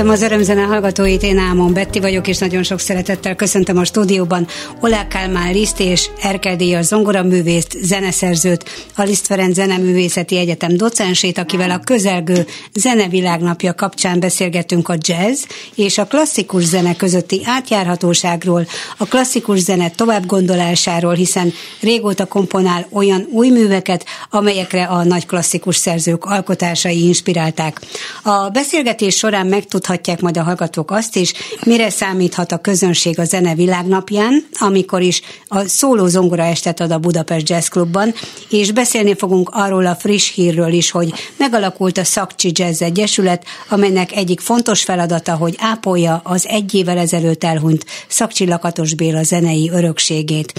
Köszöntöm az örömzene hallgatóit, én Ámon Betti vagyok, és nagyon sok szeretettel köszöntöm a stúdióban Olá Kálmán Liszt és Erkel Díjas zongoraművészt, zeneszerzőt, a Liszt Ferenc Zeneművészeti Egyetem docensét, akivel a közelgő zenevilágnapja kapcsán beszélgetünk a jazz és a klasszikus zene közötti átjárhatóságról, a klasszikus zene továbbgondolásáról, hiszen régóta komponál olyan új műveket, amelyekre a nagy klasszikus szerzők alkotásai inspirálták. A beszélgetés során meg megtudhatják majd a hallgatók azt is, mire számíthat a közönség a zene világnapján, amikor is a szóló zongora estet ad a Budapest Jazz Clubban, és beszélni fogunk arról a friss hírről is, hogy megalakult a Szakcsi Jazz Egyesület, amelynek egyik fontos feladata, hogy ápolja az egy évvel ezelőtt elhunyt Szakcsi Lakatos Béla zenei örökségét.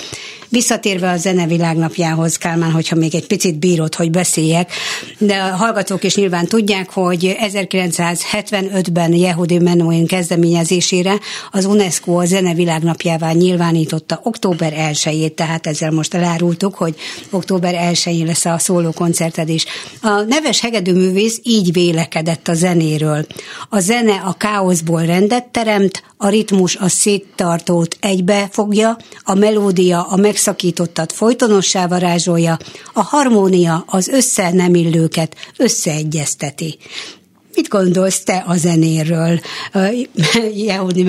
Visszatérve a zene világnapjához, Kálmán, hogyha még egy picit bírod, hogy beszéljek, de a hallgatók is nyilván tudják, hogy 1975-ben Yehudi Menuhin kezdeményezésére az UNESCO a zene világnapjává nyilvánította október 1-ét, tehát ezzel most elárultuk, hogy október 1-én lesz a szóló koncerted is. A neves hegedűművész így vélekedett a zenéről. A zene a káoszból rendet teremt, a ritmus a széttartót egybefogja, a melódia a megszakítottat folytonossá varázsolja, a harmónia az össze nem illőket összeegyezteti. Mit gondolsz te a zenéről, Jehudi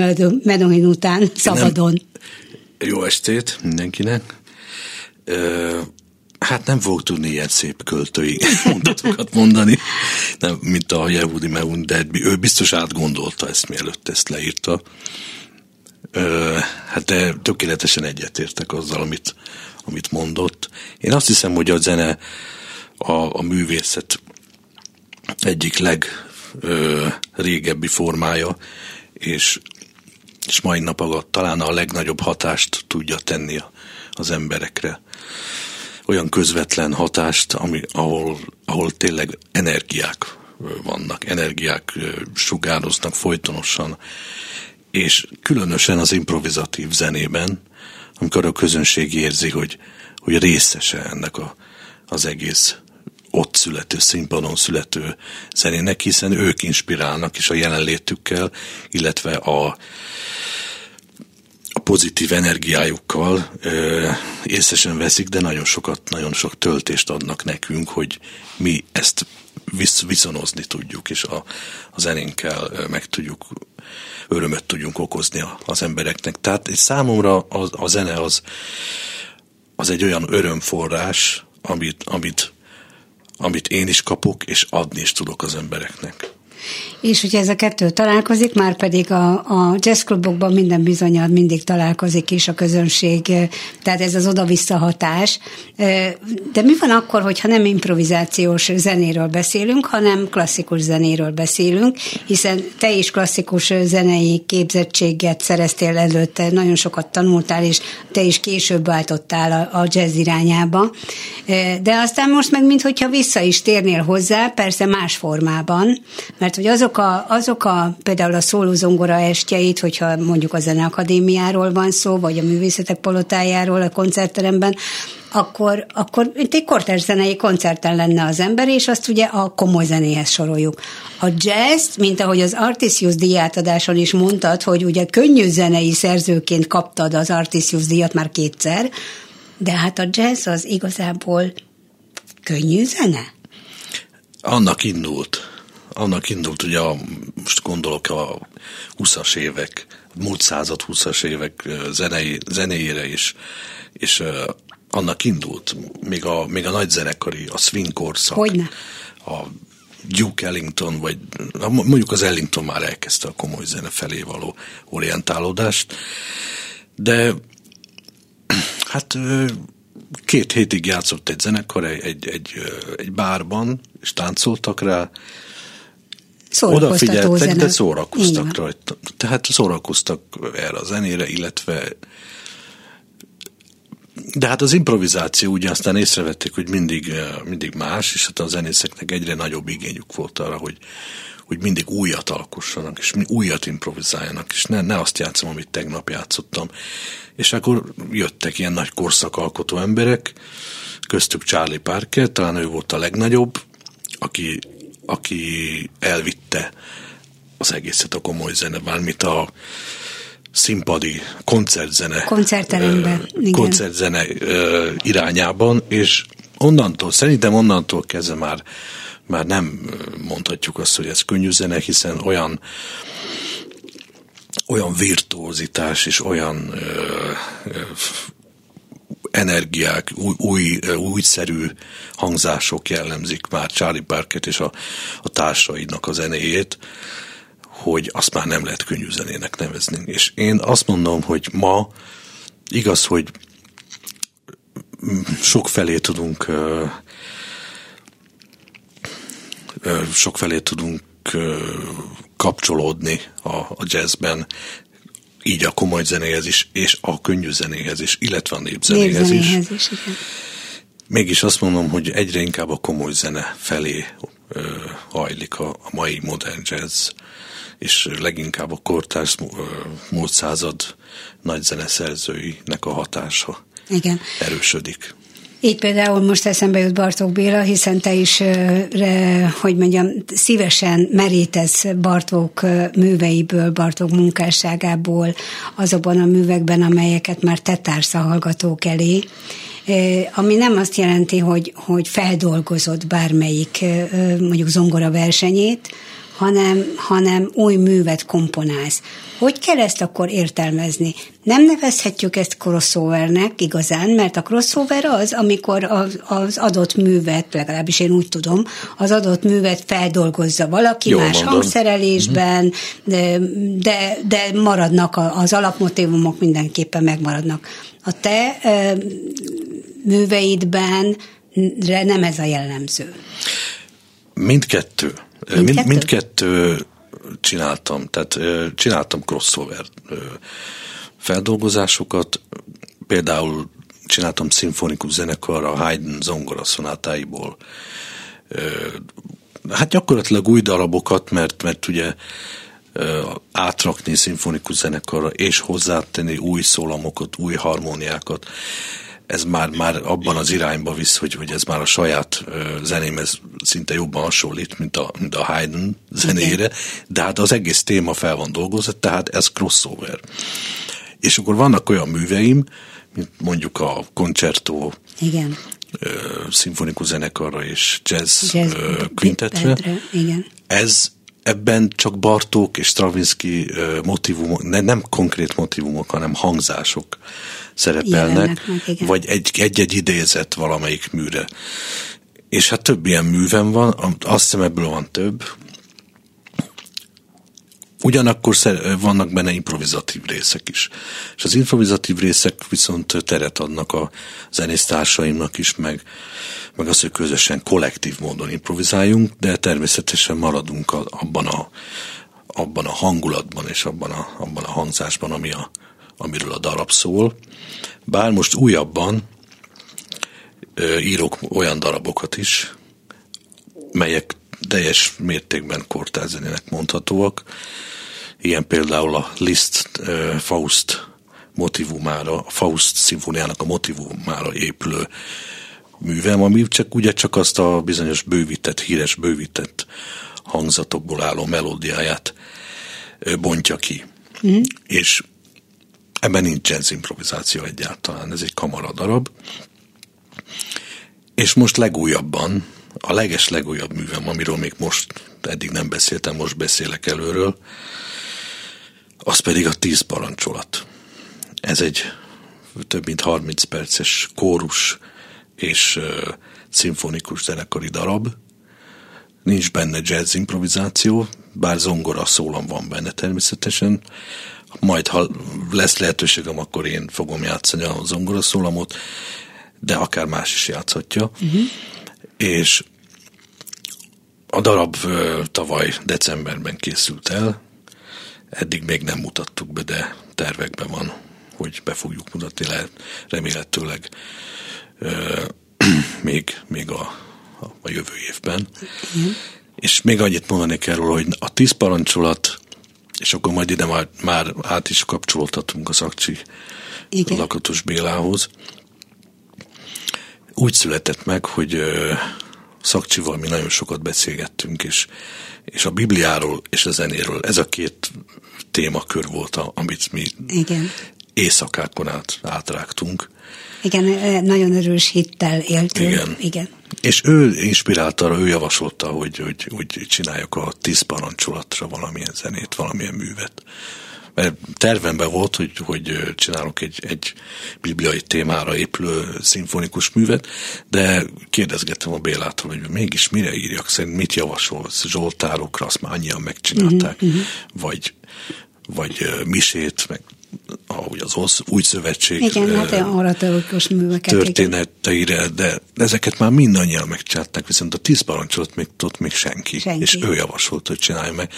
Menuhin után, szabadon? Nem. Jó estét mindenkinek. Hát nem fog tudni ilyen szép költői mondatokat mondani, nem, mint a Jehudi Meun, de ő biztos átgondolta ezt, mielőtt ezt leírta. Ö, hát de tökéletesen egyetértek azzal, amit, amit mondott. Én azt hiszem, hogy a zene a, a művészet egyik leg ö, régebbi formája, és, és mai napag talán a legnagyobb hatást tudja tenni az emberekre olyan közvetlen hatást, ami, ahol, ahol tényleg energiák vannak, energiák sugároznak folytonosan, és különösen az improvizatív zenében, amikor a közönség érzi, hogy, hogy részese ennek a, az egész ott születő, színpadon születő zenének, hiszen ők inspirálnak is a jelenlétükkel, illetve a, pozitív energiájukkal ö, észesen veszik, de nagyon sokat, nagyon sok töltést adnak nekünk, hogy mi ezt visz, viszonozni tudjuk, és a, a zenénkkel meg tudjuk, örömöt tudjunk okozni az embereknek. Tehát számomra a, a zene az, az egy olyan örömforrás, amit, amit, amit én is kapok, és adni is tudok az embereknek. És hogyha ez a kettő találkozik, már pedig a, a jazzklubokban minden bizonyal mindig találkozik is a közönség, tehát ez az oda-vissza hatás. De mi van akkor, hogyha nem improvizációs zenéről beszélünk, hanem klasszikus zenéről beszélünk, hiszen te is klasszikus zenei képzettséget szereztél előtte, nagyon sokat tanultál, és te is később váltottál a, a jazz irányába. De aztán most meg, mintha vissza is térnél hozzá, persze más formában, mert mert hogy azok a, azok a például a szólózongora estjeit, hogyha mondjuk a Zeneakadémiáról van szó, vagy a Művészetek Palotájáról a koncertteremben, akkor, akkor itt egy kortárs zenei koncerten lenne az ember, és azt ugye a komoly zenéhez soroljuk. A jazz, mint ahogy az Artisius díjátadáson is mondtad, hogy ugye könnyű zenei szerzőként kaptad az Artisius díjat már kétszer, de hát a jazz az igazából könnyű zene? Annak indult annak indult, ugye a, most gondolok a 20-as évek, múlt század 20-as évek zenei, zenéjére is, és annak indult, még a, még a nagy zenekari, a swing korszak. Hogyne? A Duke Ellington, vagy mondjuk az Ellington már elkezdte a komoly zene felé való orientálódást, de hát két hétig játszott egy zenekar egy, egy, egy bárban, és táncoltak rá, odafigyeltek, de szórakoztak rajta. Tehát szórakoztak erre a zenére, illetve de hát az improvizáció ugye aztán észrevették, hogy mindig, eh, mindig más, és hát a zenészeknek egyre nagyobb igényük volt arra, hogy, hogy mindig újat alkossanak, és újat improvizáljanak, és ne, ne azt játszom, amit tegnap játszottam. És akkor jöttek ilyen nagy korszakalkotó emberek, köztük Charlie Parker, talán ő volt a legnagyobb, aki aki elvitte az egészet a komoly zene, bármit a színpadi koncertzene, koncertteremben, koncertzene irányában, és onnantól, szerintem onnantól kezdve már, már nem mondhatjuk azt, hogy ez könnyű zene, hiszen olyan olyan virtuózitás és olyan ö, ö, energiák, új, új, újszerű hangzások jellemzik már Charlie Parket és a, a társaidnak a zenéjét, hogy azt már nem lehet könnyű zenének nevezni. És én azt mondom, hogy ma igaz, hogy sok felé tudunk sok felé tudunk kapcsolódni a, a jazzben, így a komoly zenéhez is, és a könnyű zenéhez is, illetve a népzenéhez, népzenéhez is. is igen. Mégis azt mondom, hogy egyre inkább a komoly zene felé ö, hajlik a, a mai modern jazz, és leginkább a kortárs múlt század nagy zeneszerzőinek a hatása Igen. erősödik. Így például most eszembe jut Bartók Béla, hiszen te is, hogy mondjam, szívesen merítesz Bartók műveiből, Bartók munkásságából, azokban a művekben, amelyeket már te társz a hallgatók elé. Ami nem azt jelenti, hogy, hogy feldolgozod bármelyik mondjuk zongora versenyét, hanem, hanem új művet komponálsz. Hogy kell ezt akkor értelmezni? Nem nevezhetjük ezt crossovernek igazán, mert a crossover az, amikor az, az adott művet, legalábbis én úgy tudom, az adott művet feldolgozza valaki Jó, más mondom. hangszerelésben, de, de, de maradnak az alapmotívumok, mindenképpen megmaradnak. A te műveidben nem ez a jellemző. Mindkettő. Mindkettő? Mind, mindkettő csináltam, tehát csináltam crossover feldolgozásokat, például csináltam szimfonikus zenekarra a Haydn zongora szonátáiból. Hát gyakorlatilag új darabokat, mert, mert ugye átrakni szimfonikus zenekarra és hozzátenni új szólamokat, új harmóniákat ez már, már abban az irányba visz, hogy, hogy ez már a saját zenémhez szinte jobban hasonlít, mint a, mint a Haydn zenére, Igen. de hát az egész téma fel van dolgozva, tehát ez crossover. És akkor vannak olyan műveim, mint mondjuk a koncertó, Igen. szimfonikus zenekarra és jazz, jazz quintetre. Igen. Ez ebben csak Bartók és Stravinsky motivumok, ne, nem konkrét motivumok, hanem hangzások szerepelnek, meg, vagy egy-egy idézet valamelyik műre. És hát több ilyen művem van, azt hiszem ebből van több. Ugyanakkor vannak benne improvizatív részek is. És az improvizatív részek viszont teret adnak a zenésztársaimnak is, meg, meg az, hogy közösen kollektív módon improvizáljunk, de természetesen maradunk abban a, abban a hangulatban és abban a, abban a hangzásban, ami a, amiről a darab szól. Bár most újabban ö, írok olyan darabokat is, melyek teljes mértékben kortárzenének mondhatóak. Ilyen például a Liszt Faust motivumára, a Faust szimfóniának a motivumára épülő művem, ami csak ugye csak azt a bizonyos bővített, híres bővített hangzatokból álló melódiáját bontja ki. Mm. És Ebben nincs jazz improvizáció egyáltalán, ez egy kamaradarab. És most legújabban, a leges legújabb művem, amiről még most, eddig nem beszéltem, most beszélek előről, az pedig a tíz parancsolat. Ez egy több mint 30 perces kórus és uh, szimfonikus zenekari darab. Nincs benne jazz improvizáció, bár zongora szólam van benne természetesen, majd ha lesz lehetőségem, akkor én fogom játszani a zongoraszólamot, de akár más is játszhatja. Uh-huh. És a darab tavaly decemberben készült el, eddig még nem mutattuk be, de tervekben van, hogy be fogjuk mutatni, lehet remélhetőleg euh, még, még a, a, a jövő évben. Uh-huh. És még annyit mondani kell róla, hogy a tíz parancsolat és akkor majd ide már, már át is kapcsolódhatunk az Akcsi Igen. Lakatos Bélához. Úgy született meg, hogy Szakcsival mi nagyon sokat beszélgettünk, és, és a Bibliáról és a zenéről ez a két témakör volt, amit mi Igen. éjszakákon át átrágtunk. Igen, nagyon erős hittel éltünk. Igen. Igen. És ő inspirálta arra, ő javasolta, hogy, hogy, hogy csináljak a tíz parancsolatra valamilyen zenét, valamilyen művet. Mert tervemben volt, hogy, hogy csinálok egy, egy bibliai témára épülő szimfonikus művet, de kérdezgettem a Bélától, hogy mégis mire írjak, szerint mit javasolsz, zsoltárokra, azt már annyian megcsinálták, uh-huh. vagy, vagy misét, meg ahogy az új szövetség igen, hát műveket, történeteire, igen. de ezeket már mindannyian megcsinálták, viszont a tíz parancsolat még tudott még senki, senki, és ő javasolt, hogy csinálj meg.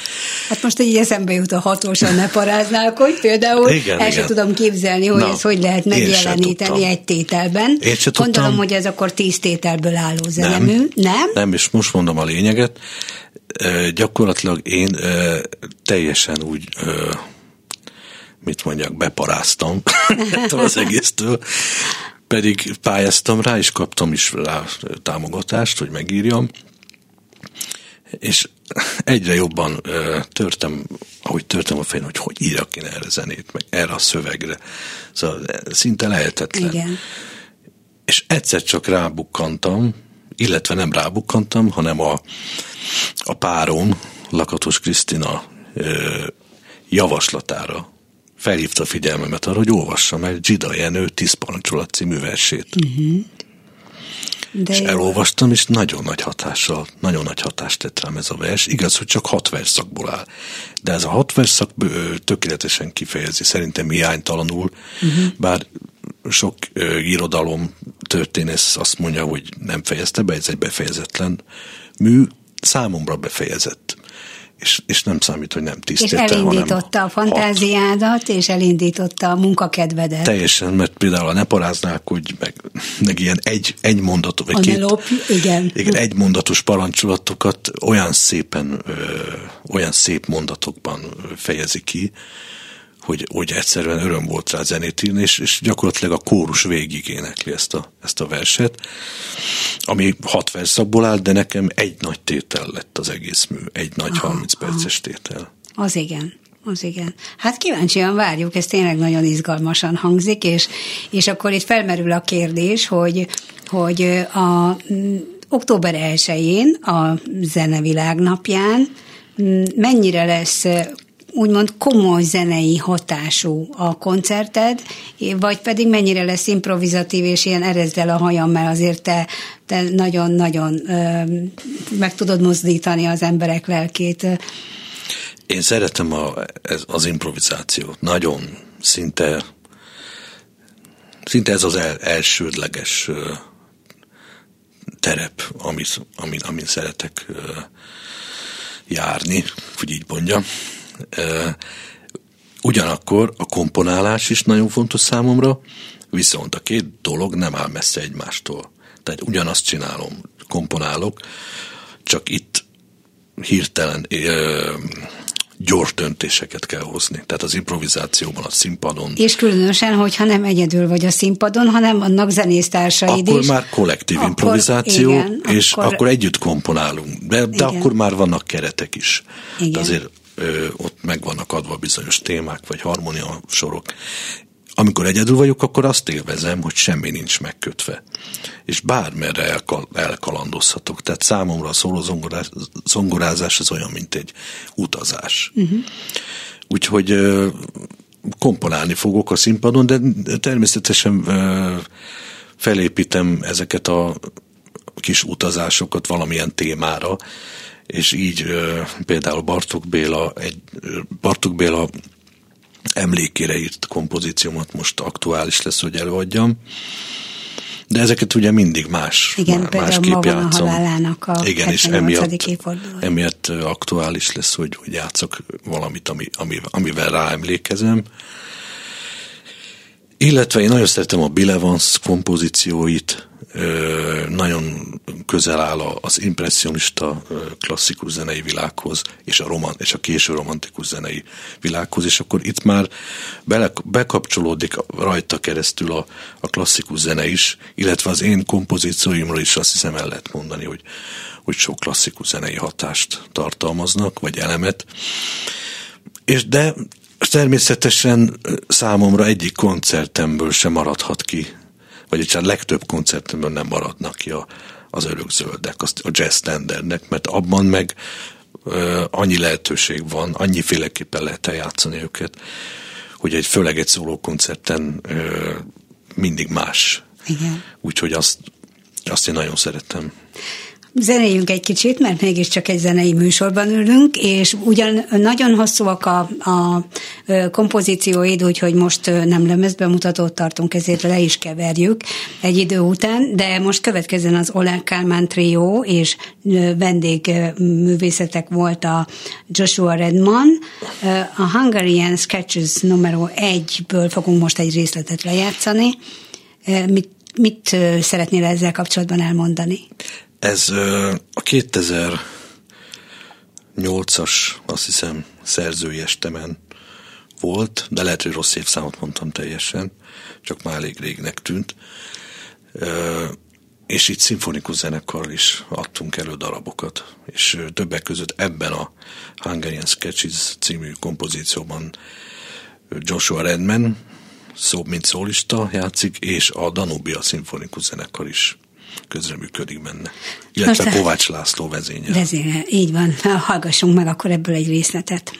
Hát most így eszembe jut a hatósan ne paráznál, hogy például igen, el sem tudom képzelni, hogy Na, ez hogy lehet megjeleníteni egy tételben. Én se Gondolom, tudtam. hogy ez akkor tíz tételből álló zenemű, nem? Nem, nem és most mondom a lényeget. Gyakorlatilag én teljesen úgy mit mondjak, beparáztam ettől az egésztől, pedig pályáztam rá, és kaptam is rá támogatást, hogy megírjam, és egyre jobban ö, törtem, ahogy törtem a fején, hogy hogy írjak én erre zenét, meg erre a szövegre. Szóval szinte lehetetlen. Igen. És egyszer csak rábukkantam, illetve nem rábukkantam, hanem a, a párom, Lakatos Krisztina javaslatára felhívta a figyelmemet arra, hogy olvassam el Gida Jenő Tíz parancsolat című versét. Uh-huh. De és jó. elolvastam, és nagyon nagy hatással, nagyon nagy hatást tett rám ez a vers. Igaz, hogy csak hat verszakból áll. De ez a hat verszak tökéletesen kifejezi, szerintem hiánytalanul, uh-huh. bár sok ö, irodalom történész azt mondja, hogy nem fejezte be, ez egy befejezetlen mű, számomra befejezett és, és nem számít, hogy nem tisztétel, És elindította a fantáziádat, hat. és elindította a munkakedvedet. Teljesen, mert például a ne paráznák, hogy meg, meg ilyen egy, egy mondatot, vagy a két, lop, igen. igen. egy mondatos parancsolatokat olyan szépen, ö, olyan szép mondatokban fejezi ki, hogy, hogy egyszerűen öröm volt rá zenét írni, és, és gyakorlatilag a kórus végig énekli ezt a, ezt a verset, ami hat verszakból áll, de nekem egy nagy tétel lett az egész mű, egy nagy aha, 30 perces tétel. Az igen. Az igen. Hát kíváncsian várjuk, ez tényleg nagyon izgalmasan hangzik, és, és akkor itt felmerül a kérdés, hogy, hogy a október 1-én, a Zenevilág napján mennyire lesz úgymond komoly zenei hatású a koncerted, vagy pedig mennyire lesz improvizatív, és ilyen erezdel a hajam, mert azért te, te nagyon-nagyon meg tudod mozdítani az emberek lelkét. Én szeretem a, ez, az improvizációt. Nagyon szinte szinte ez az el, elsődleges terep, amit, amin, amin szeretek járni, hogy így mondjam. Ugyanakkor a komponálás is nagyon fontos számomra, viszont a két dolog nem áll messze egymástól. Tehát ugyanazt csinálom, komponálok, csak itt hirtelen ö, gyors döntéseket kell hozni. Tehát az improvizációban, a színpadon. És különösen, hogyha nem egyedül vagy a színpadon, hanem vannak zenésztársaid akkor is. Akkor már kollektív akkor, improvizáció, igen, és akkor, akkor együtt komponálunk. De, de akkor már vannak keretek is. Igen. De azért ö, ott meg vannak adva bizonyos témák, vagy harmónia sorok. Amikor egyedül vagyok, akkor azt élvezem, hogy semmi nincs megkötve. És bármerre elkal, elkalandozhatok. Tehát számomra a szóló zongorázás, zongorázás az olyan, mint egy utazás. Uh-huh. Úgyhogy ö, komponálni fogok a színpadon, de természetesen ö, felépítem ezeket a kis utazásokat valamilyen témára, és így például Bartók Béla, egy, Bartók Béla emlékére írt kompozíciómat most aktuális lesz, hogy előadjam. De ezeket ugye mindig más, Igen, má, másképp a játszom. halálának a Igen, és emiatt, emiatt aktuális lesz, hogy, hogy játszok valamit, ami, ami, amivel ráemlékezem. Illetve én nagyon szeretem a Bill Evans kompozícióit, nagyon közel áll az impressionista klasszikus zenei világhoz, és a, roman, és a késő romantikus zenei világhoz, és akkor itt már bele, bekapcsolódik rajta keresztül a, a klasszikus zene is, illetve az én kompozícióimról is azt hiszem el lehet mondani, hogy, hogy sok klasszikus zenei hatást tartalmaznak, vagy elemet. És de természetesen számomra egyik koncertemből sem maradhat ki vagyis a legtöbb koncertemből nem maradnak ki a, az örökzöldek, a jazz standardnek, mert abban meg annyi lehetőség van, annyiféleképpen lehet eljátszani őket, hogy egy főleg egy szólókoncerten mindig más. Igen. Úgyhogy azt, azt én nagyon szerettem. Zenéljünk egy kicsit, mert mégiscsak egy zenei műsorban ülünk, és ugyan nagyon hosszúak a, a kompozícióid, úgyhogy most nem lemezbemutatót tartunk, ezért le is keverjük egy idő után, de most következzen az Olá Kálmán trió, és vendégművészetek volt a Joshua Redman. A Hungarian Sketches numero egyből fogunk most egy részletet lejátszani. Mit, mit szeretnél ezzel kapcsolatban elmondani? Ez a 2008-as, azt hiszem, szerzői estemen volt, de lehet, hogy rossz évszámot mondtam teljesen, csak már elég régnek tűnt. És itt szimfonikus zenekarral is adtunk elő darabokat, és többek között ebben a Hungarian Sketches című kompozícióban Joshua Redman, szó mint szólista játszik, és a Danubia szimfonikus zenekar is közreműködik benne. Illetve Most Kovács László vezénye. Vezénye, így van. Hallgassunk meg akkor ebből egy részletet.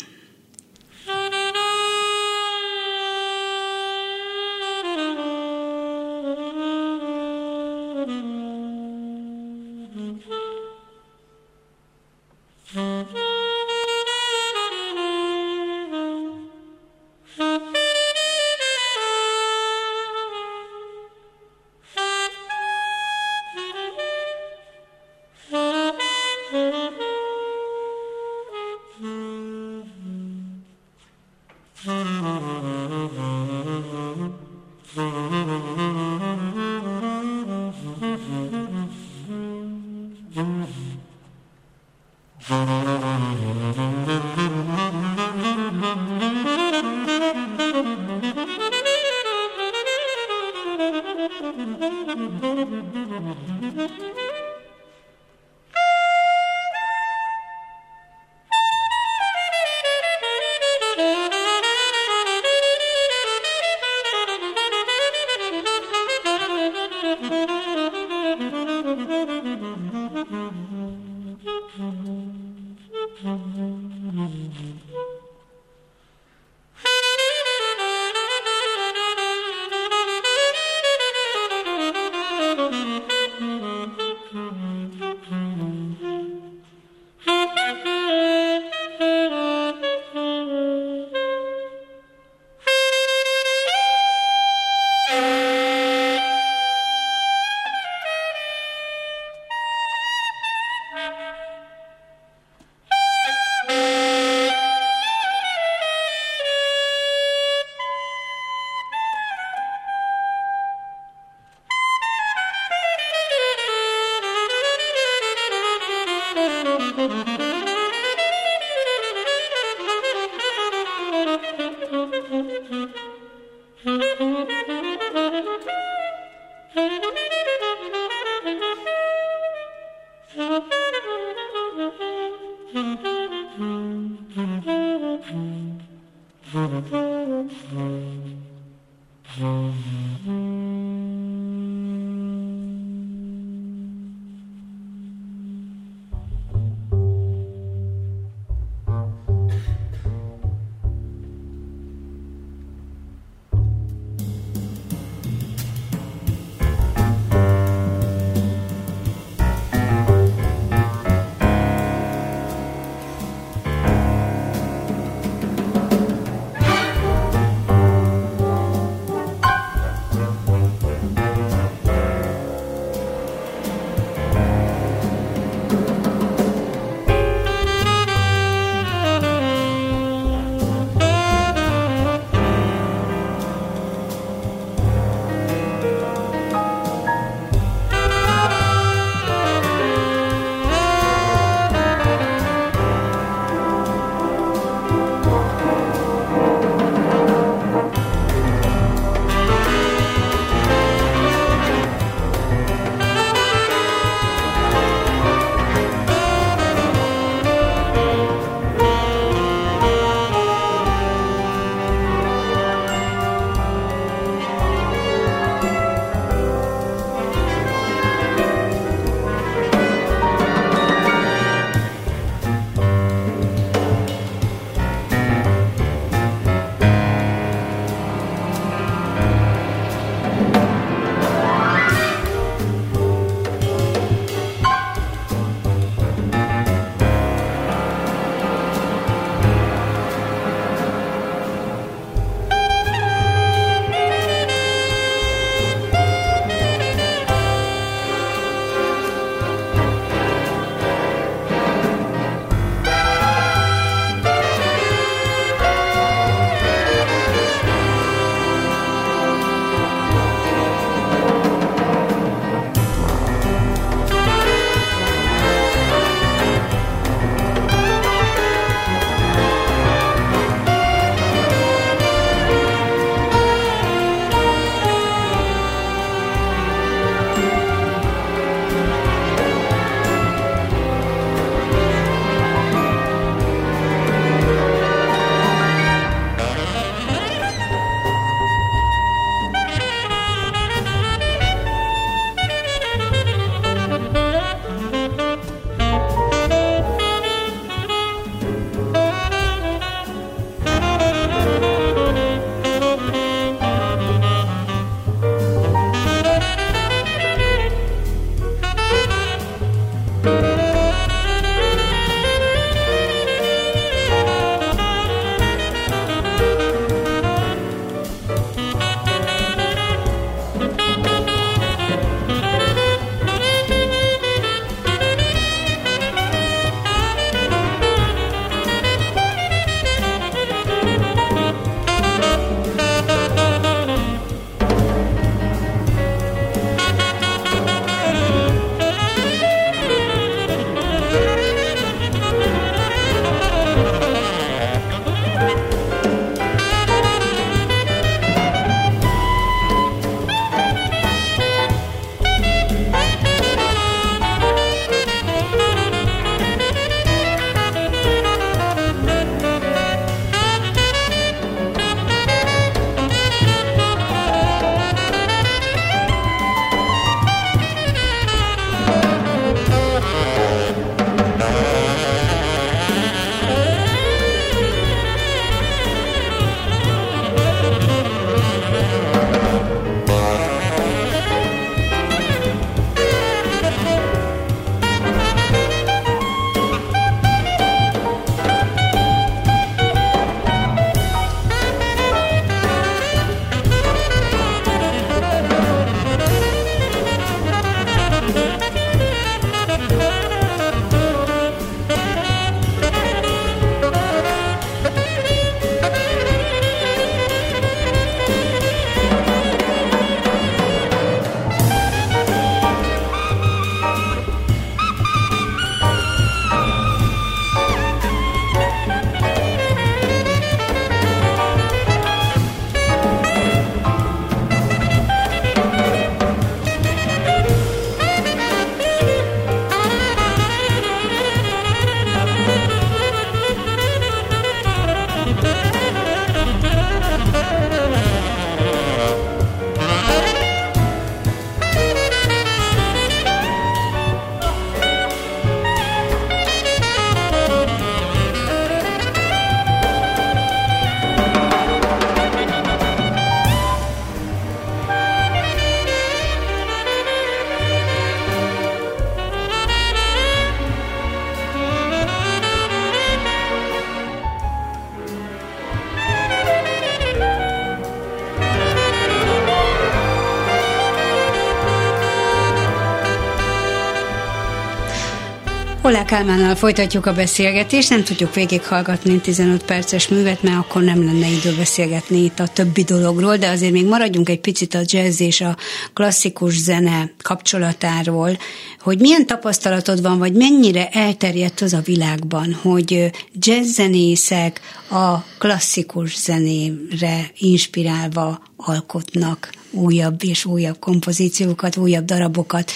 Olá Kálmánnal folytatjuk a beszélgetést, nem tudjuk végighallgatni 15 perces művet, mert akkor nem lenne idő beszélgetni itt a többi dologról, de azért még maradjunk egy picit a jazz és a klasszikus zene kapcsolatáról, hogy milyen tapasztalatod van, vagy mennyire elterjedt az a világban, hogy jazzzenészek a klasszikus zenére inspirálva alkotnak újabb és újabb kompozíciókat, újabb darabokat,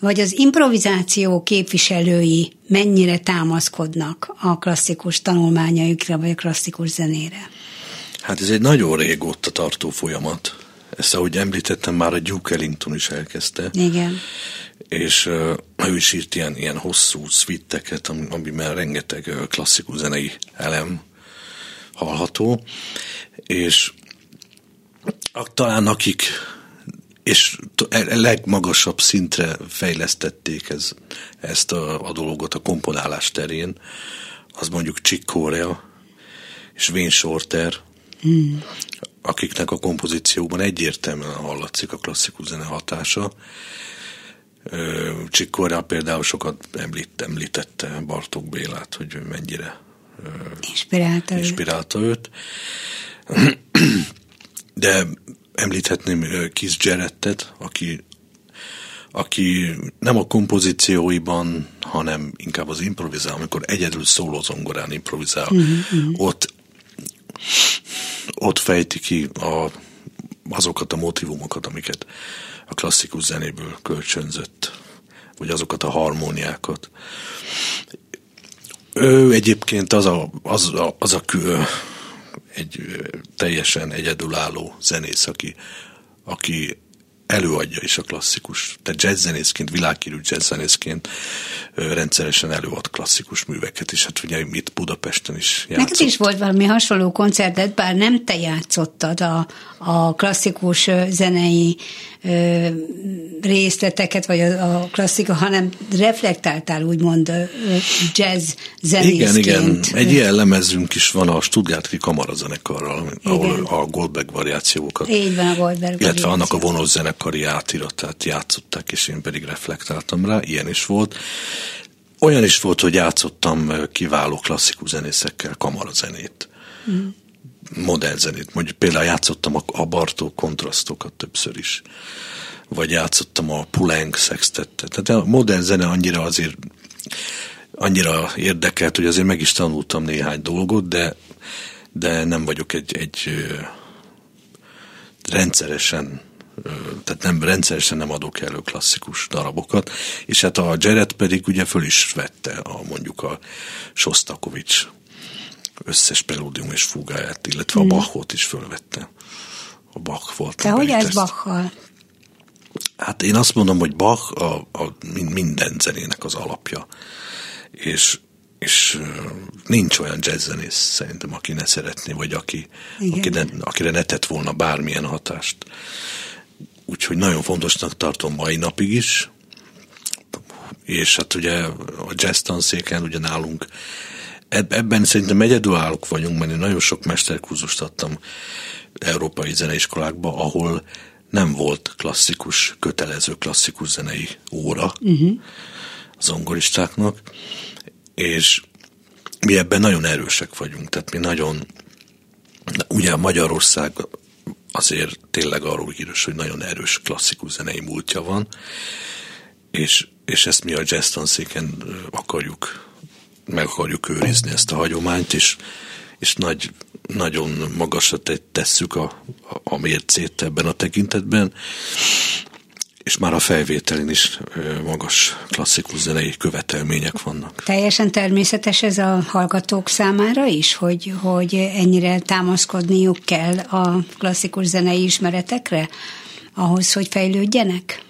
vagy az improvizáció képviselői mennyire támaszkodnak a klasszikus tanulmányaikra, vagy a klasszikus zenére? Hát ez egy nagyon régóta tartó folyamat. Ezt, ahogy említettem, már a Duke Ellington is elkezdte. Igen. És uh, ő is írt ilyen, ilyen hosszú szvitteket, amiben rengeteg uh, klasszikus zenei elem hallható, és talán akik és e, legmagasabb szintre fejlesztették ez, ezt a, a dolgot a komponálás terén, az mondjuk Chick Corea és Wayne Shorter, mm. Akiknek a kompozícióban egyértelműen hallatszik a klasszikus zene hatása. Chick Corea például sokat említ, említette Bartók Bélát, hogy mennyire inspirálta, inspirálta őt. őt. De említhetném Keith Jarrettet, aki, aki nem a kompozícióiban, hanem inkább az improvizál, amikor egyedül szóló zongorán improvizál, mm-hmm. ott, ott fejti ki a, azokat a motivumokat, amiket a klasszikus zenéből kölcsönzött, vagy azokat a harmóniákat. Ő egyébként az a, az a, az a egy teljesen egyedülálló zenész, aki, aki előadja is a klasszikus, tehát jazzzenészként, világhírű jazzzenészként rendszeresen előad klasszikus műveket, és hát ugye itt Budapesten is játszott. Neked is volt valami hasonló koncertet, bár nem te játszottad a, a klasszikus zenei ö, részleteket, vagy a, a klasszika, hanem reflektáltál úgymond jazz zenészként. Igen, igen. Egy ilyen lemezünk is van a Stuttgarti Kamarazenekarral, ahol a Goldberg variációkat. Így van a Goldberg Illetve annak a vonós zenekari átiratát játszották, és én pedig reflektáltam rá, ilyen is volt. Olyan is volt, hogy játszottam kiváló klasszikus zenészekkel kamarazenét. Mm modern zenét. Mondjuk például játszottam a, a Bartó kontrasztokat többször is. Vagy játszottam a Poulenc sextettet. Tehát a modern zene annyira azért annyira érdekelt, hogy azért meg is tanultam néhány dolgot, de, de nem vagyok egy, egy rendszeresen tehát nem rendszeresen nem adok elő klasszikus darabokat, és hát a Jared pedig ugye föl is vette a, mondjuk a Sostakovics összes pelódium és fugáját, illetve hmm. a Bachot is fölvette. A Bach volt. Te hogy ez Bachal? Hát én azt mondom, hogy Bach a, a minden zenének az alapja. És, és nincs olyan jazzzenész szerintem, aki ne szeretné, vagy aki, aki ne, akire ne tett volna bármilyen hatást. Úgyhogy nagyon fontosnak tartom mai napig is, és hát ugye a jazz tanszéken ugye nálunk ebben szerintem egyedülállók vagyunk, mert én nagyon sok mesterkurzust adtam európai zeneiskolákba, ahol nem volt klasszikus, kötelező klasszikus zenei óra uh-huh. az zongoristáknak, és mi ebben nagyon erősek vagyunk, tehát mi nagyon, ugye Magyarország azért tényleg arról híres, hogy nagyon erős klasszikus zenei múltja van, és, és ezt mi a jazz tanszéken akarjuk meg akarjuk őrizni ezt a hagyományt, és, és nagy, nagyon magasra tesszük a, a, mércét ebben a tekintetben, és már a felvételén is magas klasszikus zenei követelmények vannak. Teljesen természetes ez a hallgatók számára is, hogy, hogy ennyire támaszkodniuk kell a klasszikus zenei ismeretekre, ahhoz, hogy fejlődjenek?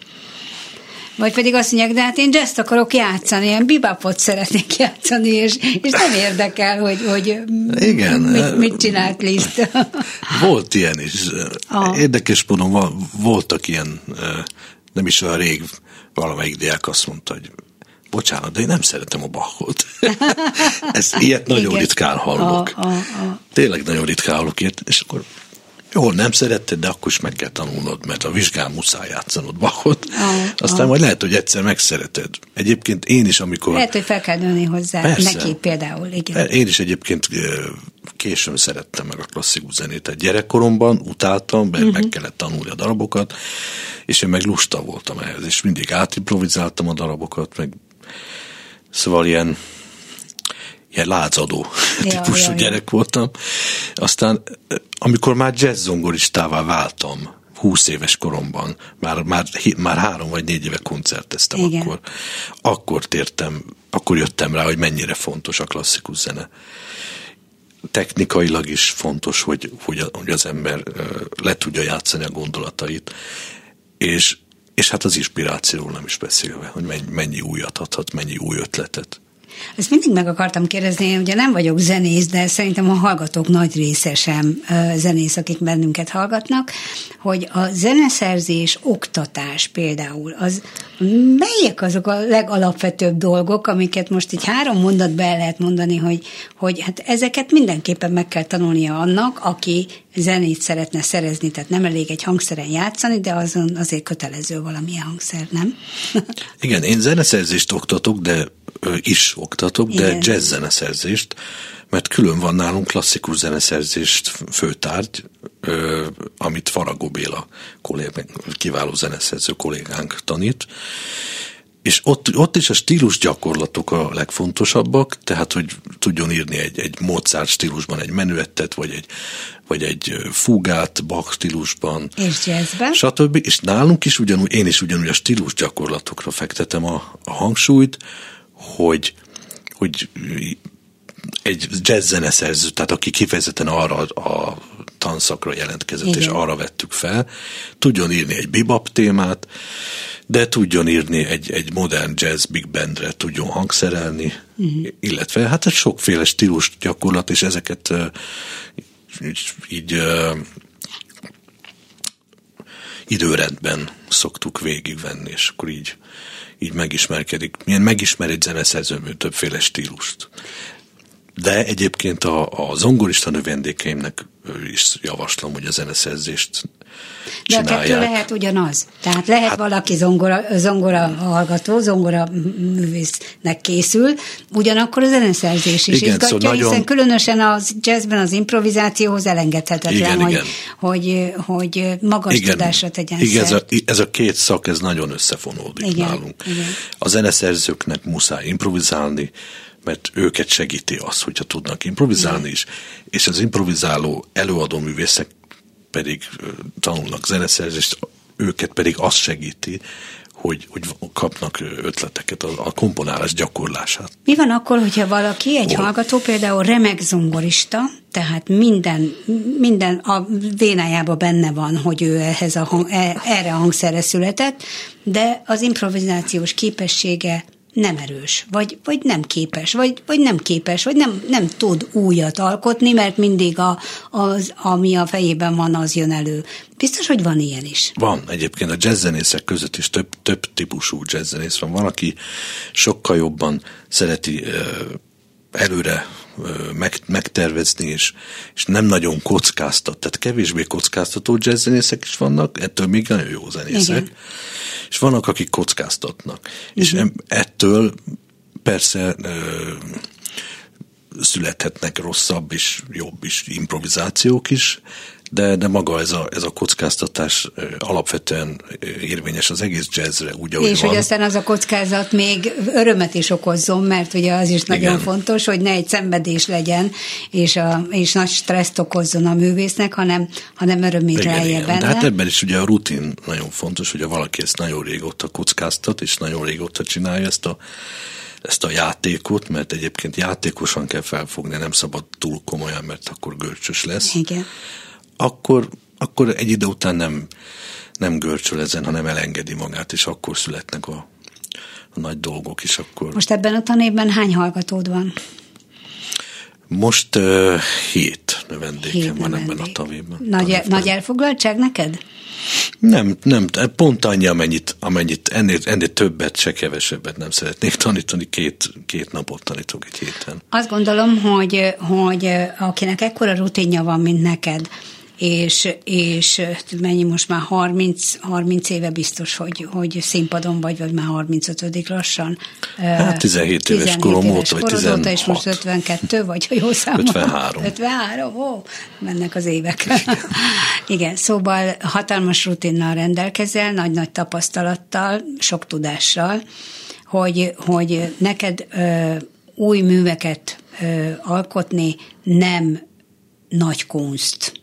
Vagy pedig azt mondják, de hát én jazz akarok játszani, ilyen bibapot szeretnék játszani, és, és nem érdekel, hogy, hogy Igen. Mit, mit csinált Liszt. Volt ilyen is. Ah. Érdekes módon voltak ilyen, nem is olyan rég valamelyik diák azt mondta, hogy bocsánat, de én nem szeretem a Bachot. Ez ilyet nagyon Igen. ritkán hallok. A, a, a. Tényleg nagyon ritkán hallok ilyet, és akkor Jól nem szeretted, de akkor is meg kell tanulnod, mert a vizsgán muszáj játszanod Bachot. Ah, Aztán ah. majd lehet, hogy egyszer megszereted. Egyébként én is, amikor... Lehet, hogy fel kell nőni hozzá Persze. neki például, igen. Én is egyébként későn szerettem meg a klasszikus zenét. Tehát gyerekkoromban utáltam, mert Mhm. uh-huh. meg kellett tanulni a darabokat, és én meg lusta voltam ehhez, és mindig átimprovizáltam a darabokat, meg szóval ilyen ilyen lázadó Ja, típusú ja, ja. gyerek voltam. Aztán, ö, amikor már jazz zongoristává váltam, 20 éves koromban, már, már, már három vagy négy éve koncerteztem Igen. akkor, akkor tértem, akkor jöttem rá, hogy mennyire fontos a klasszikus zene. Technikailag is fontos, hogy, hogy, hogy az ember ö, le tudja játszani a gondolatait, és, és hát az inspirációról nem is beszélve, hogy mennyi, mennyi újat adhat, mennyi új ötletet. Ezt mindig meg akartam kérdezni, én ugye nem vagyok zenész, de szerintem a hallgatók nagy része sem zenész, akik bennünket hallgatnak, hogy a zeneszerzés, oktatás például, az melyek azok a legalapvetőbb dolgok, amiket most így három mondatba el lehet mondani, hogy, hogy hát ezeket mindenképpen meg kell tanulnia annak, aki zenét szeretne szerezni, tehát nem elég egy hangszeren játszani, de azon azért kötelező valamilyen hangszer, nem? Igen, én zeneszerzést oktatok, de is oktatok, de Igen. jazz zeneszerzést, mert külön van nálunk klasszikus zeneszerzést főtárgy, amit Faragó Béla kollég, kiváló zeneszerző kollégánk tanít, és ott, ott is a stílus gyakorlatok a legfontosabbak, tehát hogy tudjon írni egy, egy Mozart stílusban egy menüettet, vagy egy, vagy egy fugát Bach stílusban, És jazzben? stb. És nálunk is ugyanúgy, én is ugyanúgy a stílus gyakorlatokra fektetem a, a hangsúlyt, hogy, hogy egy jazz zeneszerző, tehát aki kifejezetten arra a tanszakra jelentkezett, Igen. és arra vettük fel, tudjon írni egy bebop témát, de tudjon írni egy, egy modern jazz big bandre, tudjon hangszerelni, uh-huh. illetve hát egy sokféle stílus gyakorlat, és ezeket így, így időrendben szoktuk végigvenni, és akkor így, így megismerkedik. Milyen megismer egy zeneszerző többféle stílust. De egyébként a, a zongorista növendékeimnek is javaslom, hogy a zeneszerzést De a kettő csinálják. lehet ugyanaz. Tehát lehet hát, valaki zongora, zongora hallgató, zongora művésznek készül, ugyanakkor a zeneszerzés is Igen, izgatja, szóval nagyon- hiszen különösen az jazzben az improvizációhoz elengedhetetlen, Igen, hogy, igen. Hogy, hogy magas tudásra tegyen igen ez, szert. a, ez a két szak, ez nagyon összefonódik Igen, nálunk. igen. A zeneszerzőknek muszáj improvizálni, mert őket segíti az, hogyha tudnak improvizálni is, és az improvizáló előadó művészek pedig tanulnak zeneszerzést, őket pedig az segíti, hogy, hogy kapnak ötleteket, a, a komponálás gyakorlását. Mi van akkor, hogyha valaki, egy Hol? hallgató például remek zongorista, tehát minden, minden a vénájában benne van, hogy ő ehhez a hang, e- erre a hangszerre született, de az improvizációs képessége nem erős, vagy, vagy nem képes, vagy, vagy nem képes, vagy nem, nem tud újat alkotni, mert mindig a, az, ami a fejében van, az jön elő. Biztos, hogy van ilyen is. Van egyébként a jazzzenészek között is több, több típusú jazzzenész van. Van, aki sokkal jobban szereti előre meg, megtervezni, és, és nem nagyon kockáztat. Tehát kevésbé kockáztató jazzzenészek is vannak, ettől még nagyon jó zenészek. Igen. És vannak, akik kockáztatnak. És em- ettől persze ö, születhetnek rosszabb és jobb is improvizációk is, de, de maga ez a, ez a kockáztatás alapvetően érvényes az egész jazzre, úgy, ahogy És van. hogy aztán az a kockázat még örömet is okozzon, mert ugye az is nagyon Igen. fontos, hogy ne egy szenvedés legyen, és, a, és nagy stresszt okozzon a művésznek, hanem, hanem örömét igen. benne. De hát ebben is ugye a rutin nagyon fontos, hogy valaki ezt nagyon régóta kockáztat, és nagyon régóta csinálja ezt a, ezt a játékot, mert egyébként játékosan kell felfogni, nem szabad túl komolyan, mert akkor görcsös lesz. Igen. Akkor, akkor egy idő után nem, nem görcsöl ezen, hanem elengedi magát, és akkor születnek a, a nagy dolgok, és akkor... Most ebben a tanévben hány hallgatód van? Most uh, hét növendékem Hét van ebben a növendék. tavéban. Nagy, tanévben. nagy elfoglaltság neked? Nem, nem, pont annyi, amennyit, amennyit ennél, ennél többet, se kevesebbet nem szeretnék tanítani, két, két napot tanítok egy héten. Azt gondolom, hogy, hogy akinek ekkora rutinja van, mint neked, és, és mennyi most már 30, 30 éve biztos, hogy, hogy színpadon vagy, vagy már 35 lassan. Hát 17 éves 17 korom óta, vagy 16. és most 52, vagy jó számom? 53. 53, ó, mennek az évek. Igen, szóval hatalmas rutinnal rendelkezel, nagy-nagy tapasztalattal, sok tudással, hogy, hogy neked ö, új műveket ö, alkotni nem nagy kunst.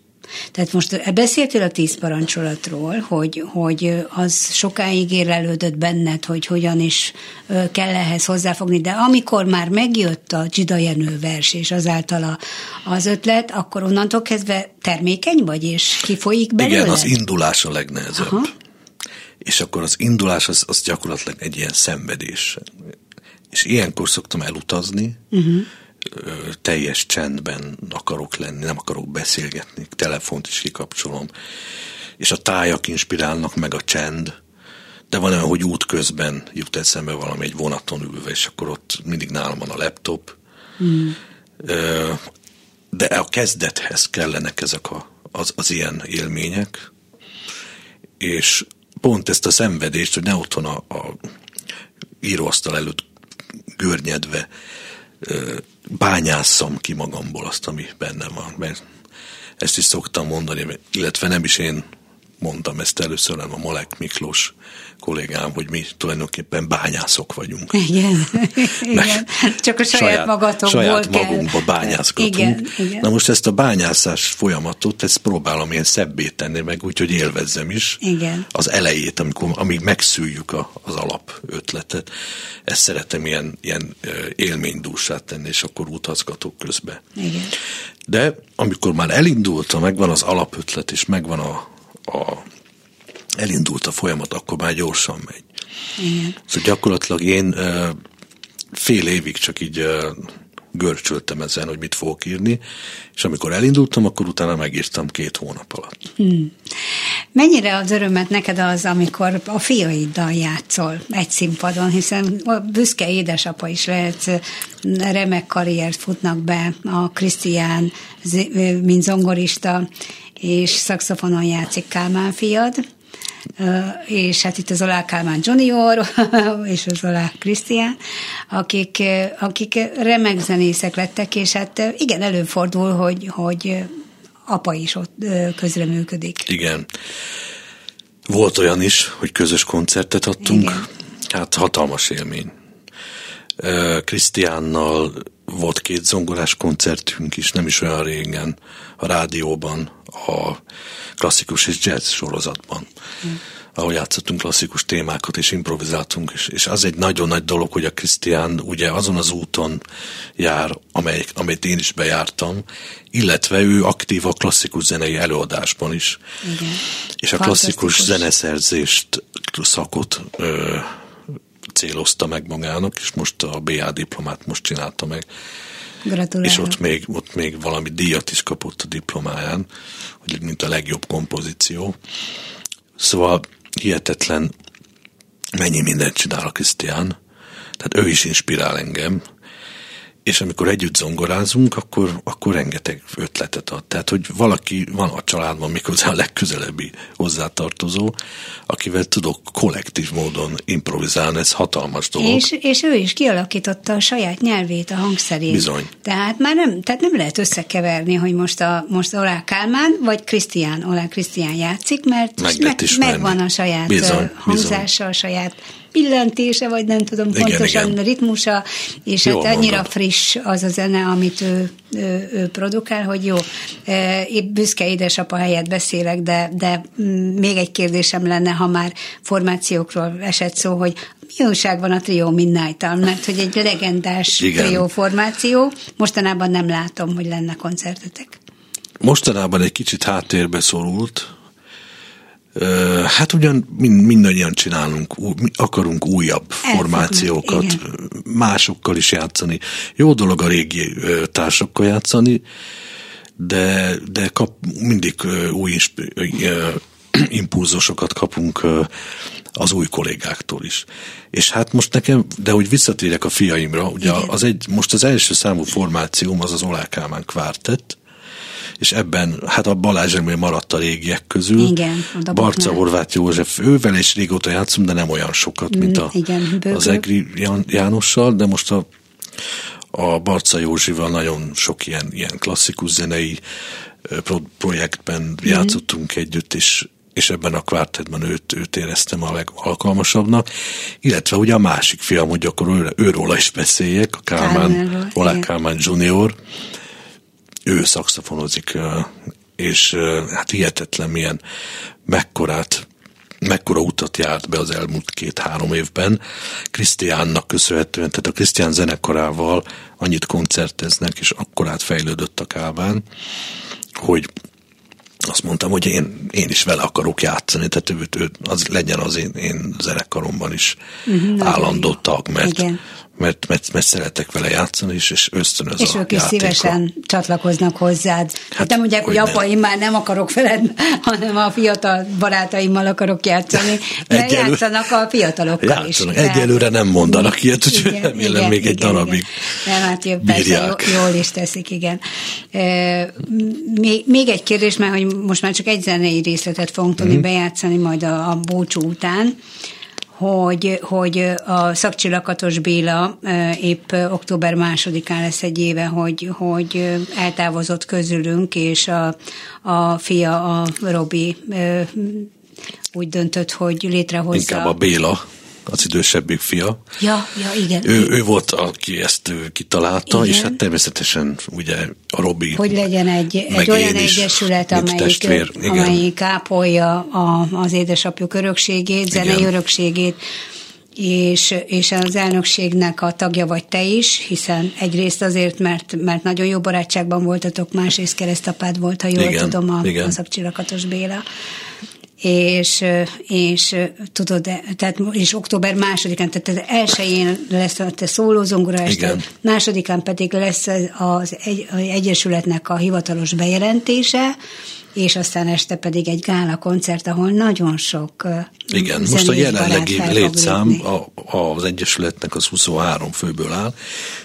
Tehát most beszéltél a tíz parancsolatról, hogy, hogy az sokáig érlelődött benned, hogy hogyan is kell ehhez hozzáfogni, de amikor már megjött a Csida Jenő vers, és azáltal az ötlet, akkor onnantól kezdve termékeny vagy, és kifolyik belőle? Igen, az indulás a legnehezebb. Aha. És akkor az indulás az, az gyakorlatilag egy ilyen szenvedés. És ilyenkor szoktam elutazni, uh-huh teljes csendben akarok lenni, nem akarok beszélgetni, telefont is kikapcsolom, és a tájak inspirálnak meg a csend, de van olyan, hogy útközben jut eszembe valami egy vonaton ülve, és akkor ott mindig nálam van a laptop. Mm. De a kezdethez kellenek ezek a, az, az ilyen élmények, és pont ezt a szenvedést, hogy ne otthon a, a íróasztal előtt görnyedve bányásszam ki magamból azt, ami bennem van. Mert ezt is szoktam mondani, illetve nem is én mondtam ezt először, hanem a Malek Miklós kollégám, hogy mi tulajdonképpen bányászok vagyunk. Igen, igen. csak a saját, saját magatokból Saját kell. magunkba bányászgatunk. Igen, igen. Na most ezt a bányászás folyamatot, ezt próbálom én szebbé tenni meg, úgyhogy élvezzem is. Igen. Az elejét, amikor, amíg megszűjjük a, az alap ötletet. Ezt szeretem ilyen, ilyen élménydúsát tenni, és akkor utazgatok közbe. Igen. De amikor már elindultam, megvan az alapötlet, és megvan a, a elindult a folyamat, akkor már gyorsan megy. Igen. Szóval gyakorlatilag én fél évig csak így görcsöltem ezen, hogy mit fogok írni, és amikor elindultam, akkor utána megírtam két hónap alatt. Hmm. Mennyire az örömet neked az, amikor a fiaiddal játszol egy színpadon, hiszen a büszke édesapa is lehet, remek karriert futnak be a Krisztián, mint zongorista, és szakszofonon játszik Kálmán fiad, és hát itt az Olá Kálmán Junior, és az Olá Krisztián, akik, akik remek zenészek lettek, és hát igen, előfordul, hogy, hogy apa is ott közreműködik. Igen. Volt olyan is, hogy közös koncertet adtunk, igen. hát hatalmas élmény. Krisztiánnal volt két zongorás koncertünk is, nem is olyan régen, a rádióban, a klasszikus és jazz sorozatban. Mm ahol játszottunk klasszikus témákat, és improvizáltunk, és, és az egy nagyon nagy dolog, hogy a Krisztián ugye azon az úton jár, amely, amelyet én is bejártam, illetve ő aktív a klasszikus zenei előadásban is. Igen. És a klasszikus zeneszerzést, szakot ö, célozta meg magának, és most a BA diplomát most csinálta meg. Gratulálok. És ott még, ott még valami díjat is kapott a diplomáján, hogy mint a legjobb kompozíció. Szóval hihetetlen, mennyi mindent csinál a Krisztián. Tehát ő is inspirál engem, és amikor együtt zongorázunk, akkor, akkor rengeteg ötletet ad. Tehát, hogy valaki van a családban, méghozzá a legközelebbi hozzátartozó, akivel tudok kollektív módon improvizálni, ez hatalmas dolog. És, és ő is kialakította a saját nyelvét a hangszerét. Bizony. Tehát már nem, tehát nem lehet összekeverni, hogy most, a, most Olá Kálmán vagy Krisztián, Olá Krisztián játszik, mert meg, meg, megvan a saját bizony, hangzása, bizony. a saját pillantése, vagy nem tudom igen, pontosan igen. ritmusa, és jó, hát annyira mondod. friss az a zene, amit ő, ő, ő produkál, hogy jó, épp büszke édesapa helyett beszélek, de, de még egy kérdésem lenne, ha már formációkról esett szó, hogy mi újság van a Trio midnight mert hogy egy legendás igen. trio formáció, mostanában nem látom, hogy lenne koncertetek. Mostanában egy kicsit háttérbe szorult, Hát ugyan mind, mindannyian csinálunk, akarunk újabb Elfognak, formációkat, igen. másokkal is játszani. Jó dolog a régi társakkal játszani, de, de kap, mindig új impulzusokat kapunk az új kollégáktól is. És hát most nekem, de hogy visszatérjek a fiaimra, ugye az egy, most az első számú formációm az az Olá Kálmán kvártett, és ebben, hát a Balázs Emil maradt a régiek közül. Igen, a Barca Horváth József, ővel is régóta játszom, de nem olyan sokat, mint a, Igen, az Egri Jánossal, de most a, a Barca Józsival nagyon sok ilyen, ilyen klasszikus zenei pro, projektben mm. játszottunk együtt, és és ebben a kvártetben őt, őt éreztem a legalkalmasabbnak, illetve ugye a másik fiam, hogy akkor ő, őróla is beszéljek, a Kálmán, Olá Kálmán Junior, ő szakszafonozik, és hát hihetetlen milyen mekkorát mekkora utat járt be az elmúlt két-három évben. Krisztiánnak köszönhetően, tehát a Krisztián zenekarával annyit koncerteznek, és akkorát fejlődött a Kálmán, hogy azt mondtam, hogy én, én is vele akarok játszani, tehát ő, ő az legyen az én, én zenekaromban is uh-huh, állandó tag, mert, mert, mert, mert szeretek vele játszani, és, és ösztönöz És a ők is játéka. szívesen csatlakoznak hozzád. Hát, hát nem mondják, hogy, hogy apa, én már nem akarok veled, hanem a fiatal barátaimmal akarok játszani, mert Egyelő... játszanak a fiatalokkal játszanak. is. Egyelőre nem mondanak ilyet, úgyhogy remélem igen, még egy igen, darabig igen. Nem, hát jó, persze, jól is teszik, igen. Még, még egy kérdés, mert hogy most már csak egy zenei részletet fogunk tudni mm. bejátszani majd a, a búcsú után hogy, hogy a Szakcsillakatos Béla épp október másodikán lesz egy éve, hogy, hogy eltávozott közülünk, és a, a fia, a Robi úgy döntött, hogy létrehozza. Inkább a Béla az idősebbik fia. Ja, ja, igen. Ő, ő volt, aki ezt kitalálta, igen. és hát természetesen ugye a Robi. Hogy legyen egy, egy olyan is, egyesület, amelyik, testvér, amelyik ápolja a, az édesapjuk örökségét, zenei igen. örökségét, és, és az elnökségnek a tagja vagy te is, hiszen egyrészt azért, mert, mert nagyon jó barátságban voltatok, másrészt keresztapád volt, ha jól igen, tudom, a, igen. az Béla és, és tudod, tehát és október másodikán, tehát az elsőjén lesz a te szólózongora este, másodikán pedig lesz az egy, az Egyesületnek a hivatalos bejelentése, és aztán este pedig egy gála koncert, ahol nagyon sok Igen, most a jelenlegi létszám a, az Egyesületnek az 23 főből áll,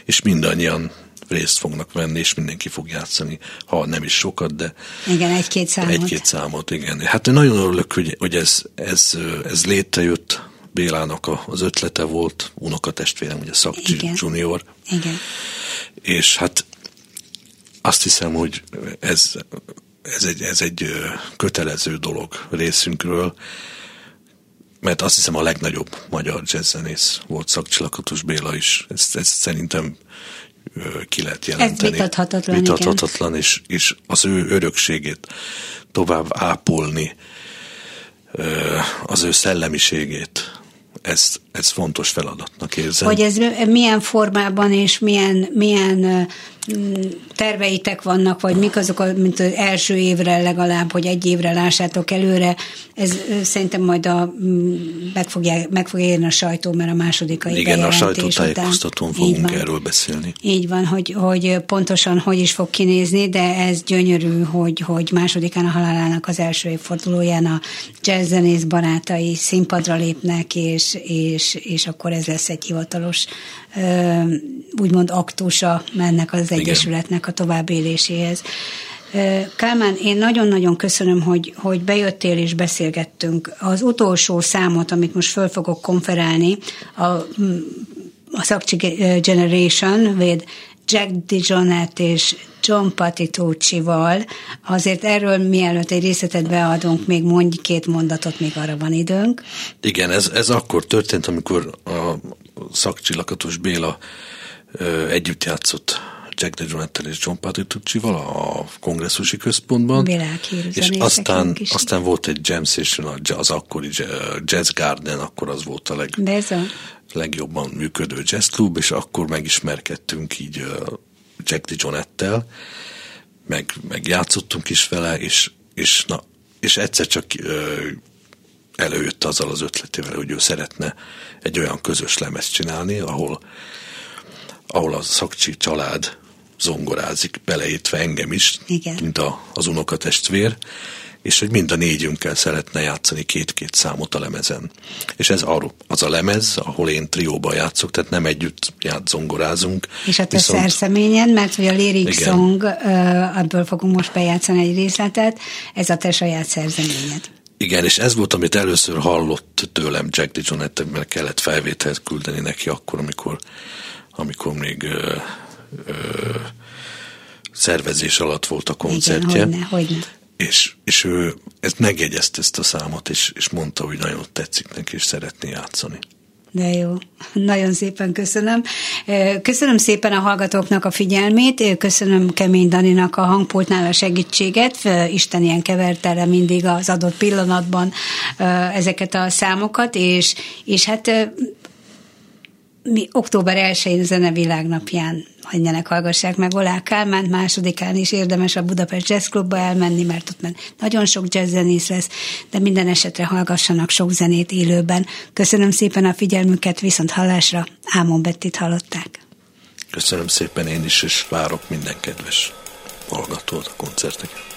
és mindannyian részt fognak venni, és mindenki fog játszani, ha nem is sokat, de igen, egy-két számot. Egy-két számot, igen. Hát én nagyon örülök, hogy, hogy ez, ez, ez létrejött, Bélának az ötlete volt, unokatestvérem, ugye Szakcsi Junior. Igen. És hát azt hiszem, hogy ez, ez, egy, ez egy kötelező dolog részünkről, mert azt hiszem a legnagyobb magyar jazzzenész volt Szakcsilakatos Béla is. Ezt, ezt szerintem ki lehet jelenteni. Ez vitathatatlan, vitathatatlan és, és az ő örökségét tovább ápolni, az ő szellemiségét, ez, ez fontos feladatnak érzem. Hogy ez milyen formában és milyen, milyen terveitek vannak, vagy mik azok, mint az első évre legalább, hogy egy évre lássátok előre, ez szerintem majd a, meg, fogja, meg fogja érni a sajtó, mert a második Igen, a sajtótájékoztatón fogunk van, erről beszélni. Így van, hogy, hogy pontosan hogy is fog kinézni, de ez gyönyörű, hogy, hogy másodikán a halálának az első évfordulóján a jazzzenész barátai színpadra lépnek, és, és, és akkor ez lesz egy hivatalos úgymond aktusa mennek az Egyesületnek a továbbéléséhez. Kálmán, én nagyon-nagyon köszönöm, hogy, hogy bejöttél és beszélgettünk. Az utolsó számot, amit most föl fogok konferálni, a, a Szakcsi Generation, with Jack DiGionet és John Patitucci-val. Azért erről mielőtt egy részletet beadunk, még mondj két mondatot, még arra van időnk. Igen, ez, ez akkor történt, amikor a szakcsillakatos Béla ö, együtt játszott Jack DeJohnettel és John Patitucci-val a kongresszusi központban. És aztán, is. aztán volt egy jam session, az akkori Jazz Garden, akkor az volt a leg, legjobban működő jazz klub, és akkor megismerkedtünk így Jack DeJohnettel, meg, meg játszottunk is vele, és, és, na, és egyszer csak előjött azzal az ötletével, hogy ő szeretne egy olyan közös lemezt csinálni, ahol, ahol a szakcsi család zongorázik, beleértve engem is, Igen. mint a, az unokatestvér, és hogy mind a négyünkkel szeretne játszani két-két számot a lemezen. És ez arról, az a lemez, ahol én trióban játszok, tehát nem együtt játszongorázunk. És a te viszont... szerszeményen, mert hogy a Lyric Igen. Song, ebből fogunk most bejátszani egy részletet, ez a te saját szerzeményed. Igen, és ez volt, amit először hallott tőlem Jack DeJohnette, mert kellett felvételt küldeni neki akkor, amikor, amikor még ö, ö, szervezés alatt volt a koncertje. Igen, hogyne, hogyne. És, és ő ezt megjegyezte ezt a számot, és, és mondta, hogy nagyon tetszik neki, és szeretné játszani. De jó, nagyon szépen köszönöm. Köszönöm szépen a hallgatóknak a figyelmét, köszönöm Kemény Daninak a hangpultnál a segítséget, Isten ilyen keverte le mindig az adott pillanatban ezeket a számokat, és, és hát mi október 1-én zenevilágnapján menjenek, hallgassák meg Olá Kálmánt, másodikán is érdemes a Budapest Jazz Clubba elmenni, mert ott nagyon sok jazzzenész lesz, de minden esetre hallgassanak sok zenét élőben. Köszönöm szépen a figyelmüket, viszont hallásra Ámon Bettit hallották. Köszönöm szépen én is, és várok minden kedves hallgatót a koncerteken.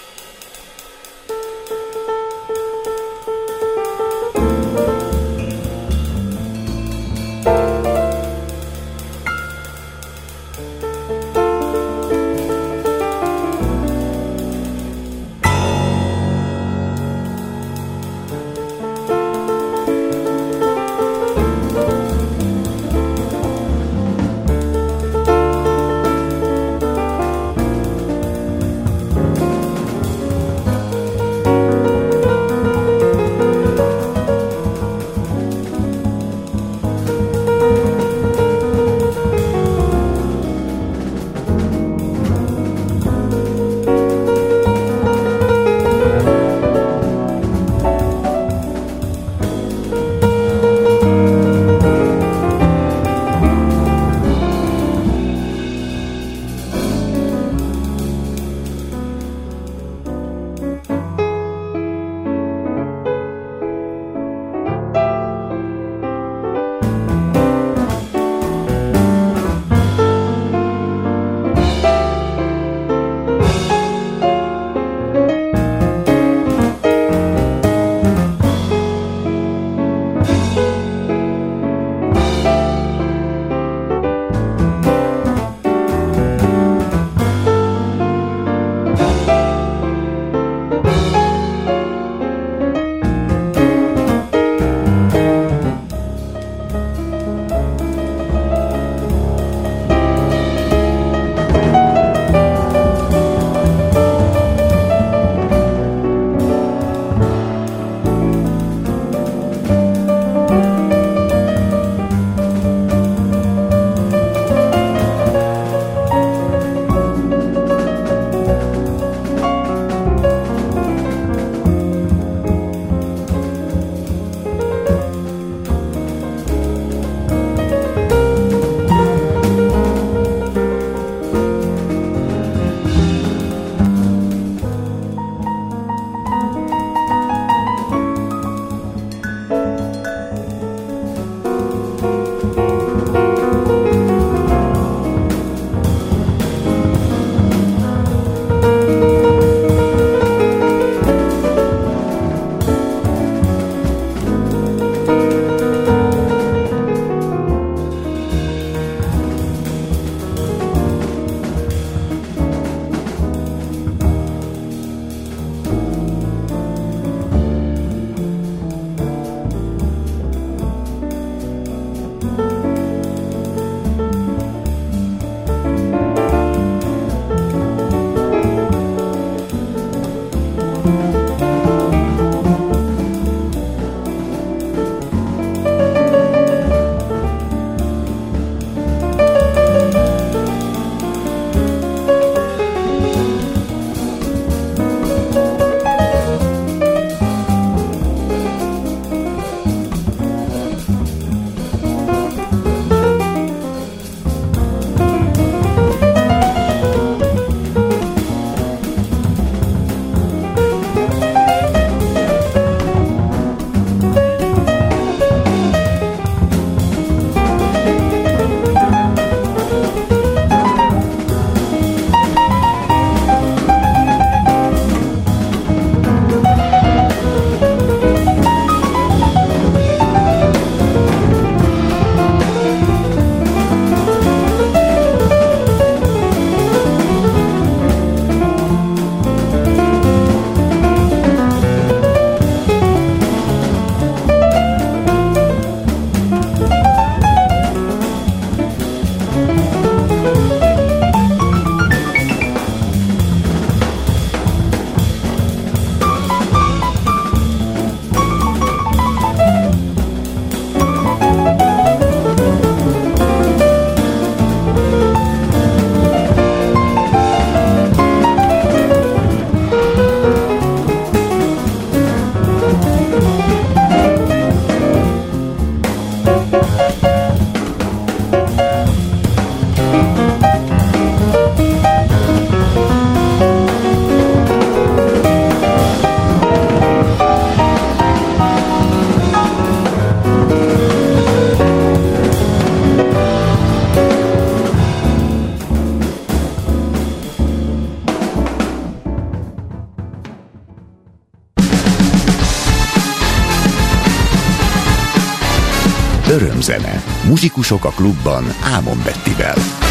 Muzsikusok a klubban Ámon Bettivel.